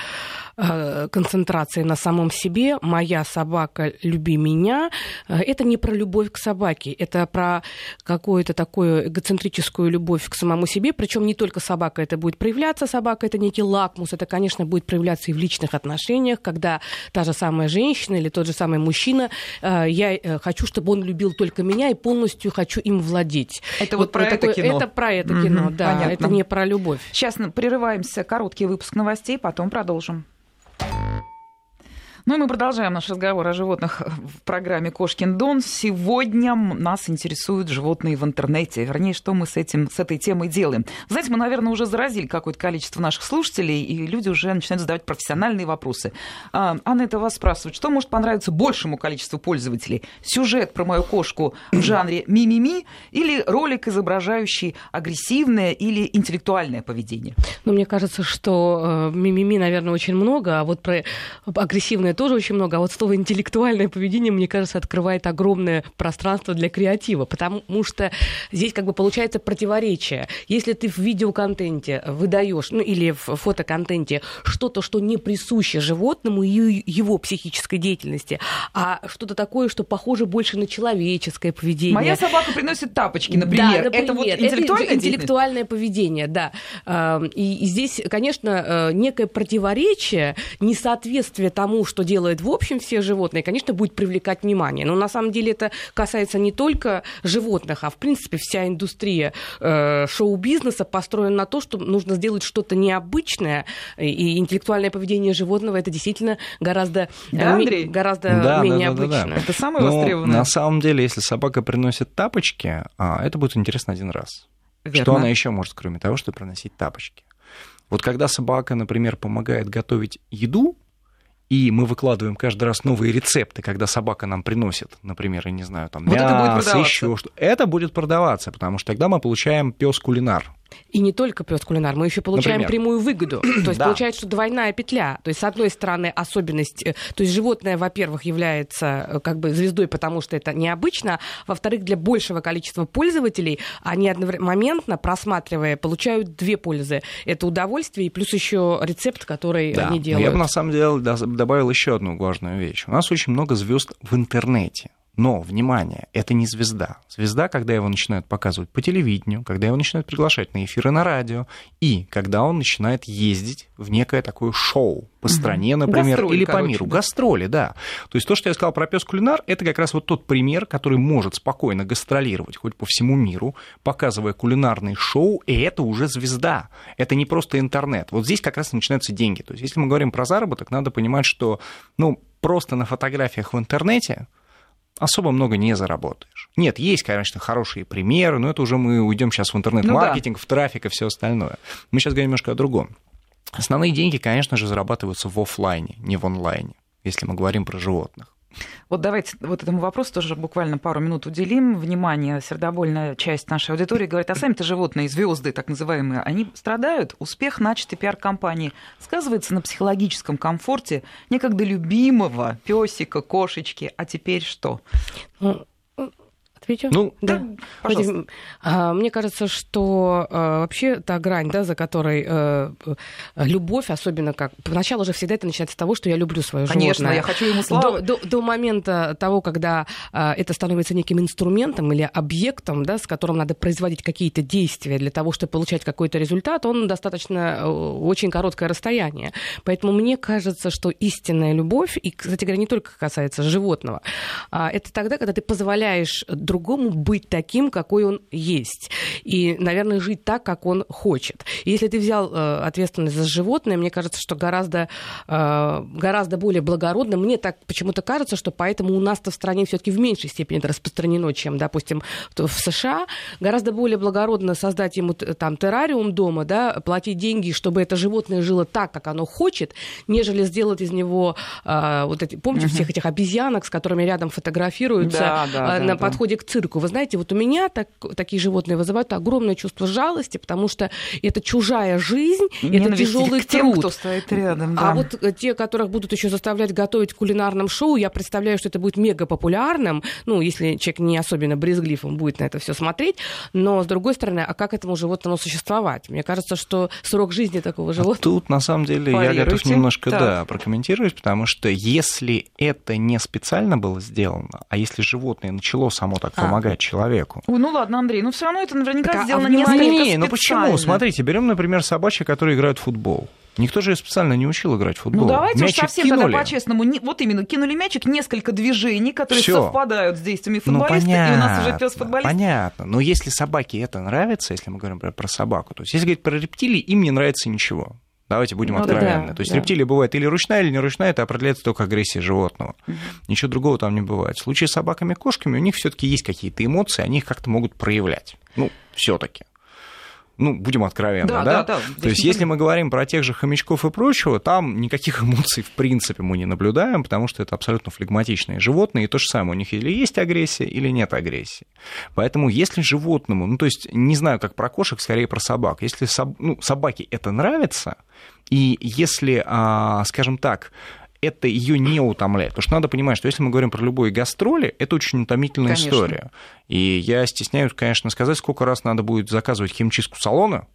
концентрации на самом себе, моя собака, люби меня, э, это не про любовь к собаке, это про какую-то такую эгоцентрическую любовь к самому себе, причем не только собака это будет проявляться, собака это некий лакмус, это, конечно, будет проявляться и в личных отношениях, когда та же самая женщина или тот же самый мужчина, э, я э, хочу, чтобы он любил только меня и полностью хочу им владеть. Это вот, вот про это кино. Это про это кино, mm-hmm, да, понятно. это не про любовь. Сейчас прерываемся, короткий выпуск новостей, потом продолжим. Ну и мы продолжаем наш разговор о животных в программе «Кошкин Дон». Сегодня нас интересуют животные в интернете. Вернее, что мы с, этим, с этой темой делаем. Знаете, мы, наверное, уже заразили какое-то количество наших слушателей, и люди уже начинают задавать профессиональные вопросы. А, Анна, это вас спрашивает, что может понравиться большему количеству пользователей? Сюжет про мою кошку в жанре ми-ми-ми или ролик, изображающий агрессивное или интеллектуальное поведение? Ну, мне кажется, что э, ми-ми-ми, наверное, очень много, а вот про агрессивное интеллектуальное тоже очень много, а вот слово интеллектуальное поведение, мне кажется, открывает огромное пространство для креатива, потому что здесь как бы получается противоречие. Если ты в видеоконтенте выдаешь, ну или в фотоконтенте что-то, что не присуще животному и его психической деятельности, а что-то такое, что похоже больше на человеческое поведение. Моя собака приносит тапочки, например. Да, например. Это вот интеллектуальное, это интеллектуальное поведение, да. И, и здесь, конечно, э, некое противоречие, несоответствие тому, что что делают в общем все животные, конечно, будет привлекать внимание. Но на самом деле это касается не только животных, а в принципе вся индустрия э, шоу-бизнеса построена на то, что нужно сделать что-то необычное, и интеллектуальное поведение животного это действительно гораздо, э, да, Андрей? гораздо да, менее да, да, обычное. Да, да. Это самое Но востребованное. На самом деле, если собака приносит тапочки, а, это будет интересно один раз. Верно. Что она еще может, кроме того, чтобы приносить тапочки? Вот когда собака, например, помогает готовить еду, и мы выкладываем каждый раз новые рецепты, когда собака нам приносит, например, я не знаю, там вот мясо, еще что-то. Это будет продаваться, потому что тогда мы получаем пес кулинар. И не только пес кулинар, мы еще получаем Например? прямую выгоду. То есть да. получается, что двойная петля. То есть, с одной стороны, особенность, э, то есть животное, во-первых, является э, как бы звездой, потому что это необычно, во-вторых, для большего количества пользователей они одномоментно, просматривая, получают две пользы. Это удовольствие и плюс еще рецепт, который да. они делают. Я бы на самом деле добавил еще одну важную вещь. У нас очень много звезд в интернете Но, внимание, это не звезда. Звезда, когда его начинают показывать по телевидению, когда его начинают приглашать на эфиры на радио, и когда он начинает ездить в некое такое шоу по стране, например, Гастроли, или по миру. Да. Гастроли, да. То есть то, что я сказал про пес кулинар, это как раз вот тот пример, который может спокойно гастролировать хоть по всему миру, показывая кулинарные шоу, и это уже звезда. Это не просто интернет. Вот здесь как раз начинаются деньги. То есть если мы говорим про заработок, надо понимать, что ну, просто на фотографиях в интернете особо много не заработаешь. Нет, есть, конечно, хорошие примеры, но это уже мы уйдем сейчас в интернет-маркетинг, ну, да. в трафик и все остальное. Мы сейчас говорим немножко о другом. Основные деньги, конечно же, зарабатываются в офлайне, не в онлайне, если мы говорим про животных. Вот давайте вот этому вопросу тоже буквально пару минут уделим. Внимание, сердобольная часть нашей аудитории говорит, а сами-то животные, звезды так называемые, они страдают. Успех начатый пиар-компании сказывается на психологическом комфорте некогда любимого песика, кошечки. А теперь что? Ну, Отвечу? Ну, да. Пожалуйста. А, мне кажется, что а, вообще та грань, да, за которой э, любовь, особенно как... Поначалу же всегда это начинается с того, что я люблю свое Конечно, животное. я хочу ему славы. До, до, до момента того, когда а, это становится неким инструментом или объектом, да, с которым надо производить какие-то действия для того, чтобы получать какой-то результат, он достаточно э, очень короткое расстояние. Поэтому мне кажется, что истинная любовь, и, кстати говоря, не только касается животного, это тогда, когда ты позволяешь другому быть таким, какой он есть. И, наверное, жить так, как он хочет. И если ты взял э, ответственность за животное, мне кажется, что гораздо, э, гораздо более благородно. Мне так почему-то кажется, что поэтому у нас-то в стране все-таки в меньшей степени это распространено, чем, допустим, в США. Гораздо более благородно создать ему там террариум дома, да, платить деньги, чтобы это животное жило так, как оно хочет, нежели сделать из него э, вот эти, помните, uh-huh. всех этих обезьянок, с которыми рядом фотографируются да, да, э, на да, подходе к цирку. Вы знаете, вот у меня так, такие животные вызывают огромное чувство жалости, потому что это чужая жизнь, это тяжелый к тем, кто стоит рядом. Да. А вот э, те, которых будут еще заставлять готовить в кулинарном шоу, я представляю, что это будет мега популярным. Ну, если человек не особенно брезглив, он будет на это все смотреть. Но с другой стороны, а как этому животному существовать? Мне кажется, что срок жизни такого а животного. А тут на самом деле я готов немножко так. да, прокомментировать, потому что если это не специально было сделано, а если животное начало само так а. помогать человеку. Ой, ну ладно, Андрей, ну все равно это наверняка так, сделано а не Не, ну почему? Смотрите, берем, например, собачьи, которые играют в футбол. Никто же специально не учил играть в футбол. Ну давайте мячик уж совсем кинули. тогда по-честному. Вот именно кинули мячик, несколько движений, которые Всё. совпадают с действиями ну, футболиста, ну, понятно, и у нас уже пес футболист. Понятно. Но если собаке это нравится, если мы говорим про, про собаку, то есть если говорить про рептилии, им не нравится ничего. Давайте будем ну, откровенны. Да, То есть да. рептилия бывает или ручная, или не ручная, это определяется только агрессией животного. Ничего другого там не бывает. В случае с собаками и кошками у них все-таки есть какие-то эмоции, они их как-то могут проявлять. Ну, все-таки ну, будем откровенны, да? да? да, да. То есть, если мы говорим про тех же хомячков и прочего, там никаких эмоций в принципе мы не наблюдаем, потому что это абсолютно флегматичные животные, и то же самое, у них или есть агрессия, или нет агрессии. Поэтому если животному, ну, то есть, не знаю, как про кошек, скорее про собак, если соб... ну, собаке это нравится, и если, а, скажем так, это ее не утомляет. Потому что надо понимать, что если мы говорим про любые гастроли, это очень утомительная конечно. история. И я стесняюсь, конечно, сказать, сколько раз надо будет заказывать химчистку салона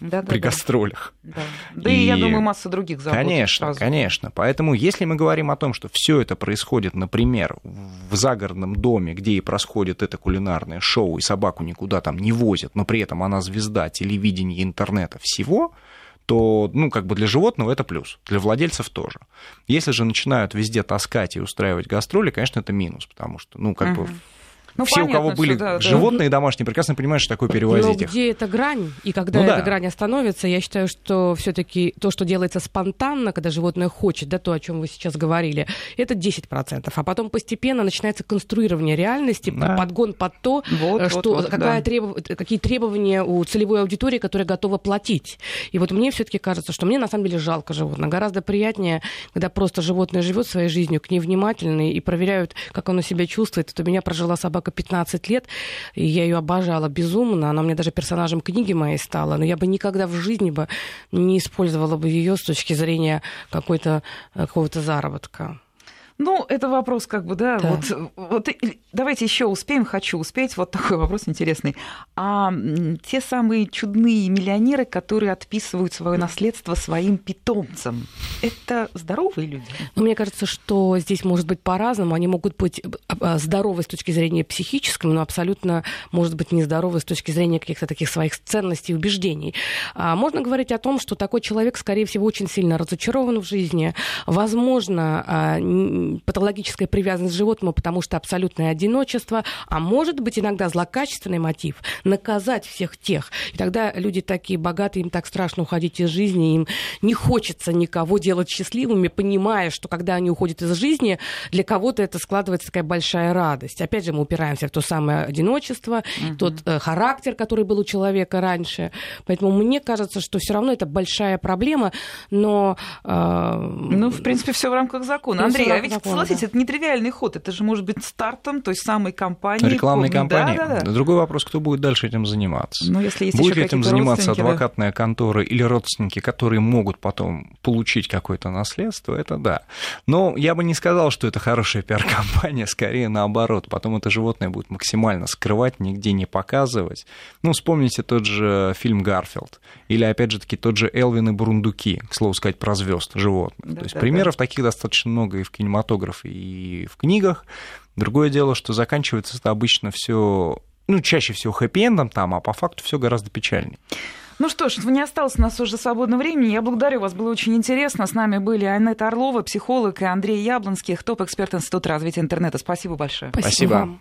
да, при да, гастролях. Да, да и, и я думаю, масса других забот. Конечно, сразу. конечно. Поэтому если мы говорим о том, что все это происходит, например, в загородном доме, где и происходит это кулинарное шоу, и собаку никуда там не возят, но при этом она звезда телевидения, интернета, всего, то, ну, как бы для животного это плюс, для владельцев тоже. Если же начинают везде таскать и устраивать гастроли, конечно, это минус, потому что, ну, как угу. бы ну, все, понятно, у кого были да, животные да. домашние, прекрасно понимают, что такое перевозить Но их. где эта грань? И когда ну, эта да. грань остановится, я считаю, что все-таки то, что делается спонтанно, когда животное хочет, да, то, о чем вы сейчас говорили, это 10%. А потом постепенно начинается конструирование реальности, да. подгон под то, вот, что, вот, вот, какая да. требов... какие требования у целевой аудитории, которая готова платить. И вот мне все-таки кажется, что мне на самом деле жалко животное. Гораздо приятнее, когда просто животное живет своей жизнью, к ней внимательны и проверяют, как оно себя чувствует. Вот у меня прожила собака собака 15 лет, и я ее обожала безумно. Она меня даже персонажем книги моей стала, но я бы никогда в жизни бы не использовала бы ее с точки зрения какой-то, какого-то заработка. Ну, это вопрос как бы, да, да. Вот, вот давайте еще успеем, хочу успеть, вот такой вопрос интересный. А те самые чудные миллионеры, которые отписывают свое наследство своим питомцам, это здоровые люди? Ну, мне кажется, что здесь может быть по-разному. Они могут быть а, а, здоровы с точки зрения психической, но абсолютно, может быть, нездоровы с точки зрения каких-то таких своих ценностей и убеждений. А можно говорить о том, что такой человек, скорее всего, очень сильно разочарован в жизни. Возможно, а, патологическая привязанность к животному, потому что абсолютное одиночество, а может быть иногда злокачественный мотив наказать всех тех. И тогда люди такие богатые, им так страшно уходить из жизни, им не хочется никого делать счастливыми, понимая, что когда они уходят из жизни, для кого-то это складывается такая большая радость. Опять же, мы упираемся в то самое одиночество, угу. тот э, характер, который был у человека раньше. Поэтому мне кажется, что все равно это большая проблема, но... Э, ну, в принципе, все в рамках закона. Андрей, а ведь закона, согласитесь, это нетривиальный ход. Это же может быть стартом той самой компании. Рекламной кампании. Да, да, да. Другой вопрос, кто будет дальше этим заниматься. Ну, если есть будет ли этим заниматься адвокатная да? контора или родственники, которые могут потом получить какое-то наследство, это да. Но я бы не сказал, что это хорошая пиар-компания, скорее наоборот. Потом это животное будет максимально скрывать, нигде не показывать. Ну, вспомните тот же фильм «Гарфилд». Или, опять же таки, тот же «Элвин и Бурундуки», к слову сказать, про звезд животных. Да, То есть да, примеров да. таких достаточно много и в кинематографе, и в книгах. Другое дело, что заканчивается это обычно все, ну, чаще всего хэппи-эндом там, а по факту все гораздо печальнее. Ну что ж, не осталось у нас уже свободного времени. Я благодарю вас, было очень интересно. С нами были Анетта Орлова, психолог, и Андрей Яблонских, топ-эксперт Института развития интернета. Спасибо большое. Спасибо. Спасибо.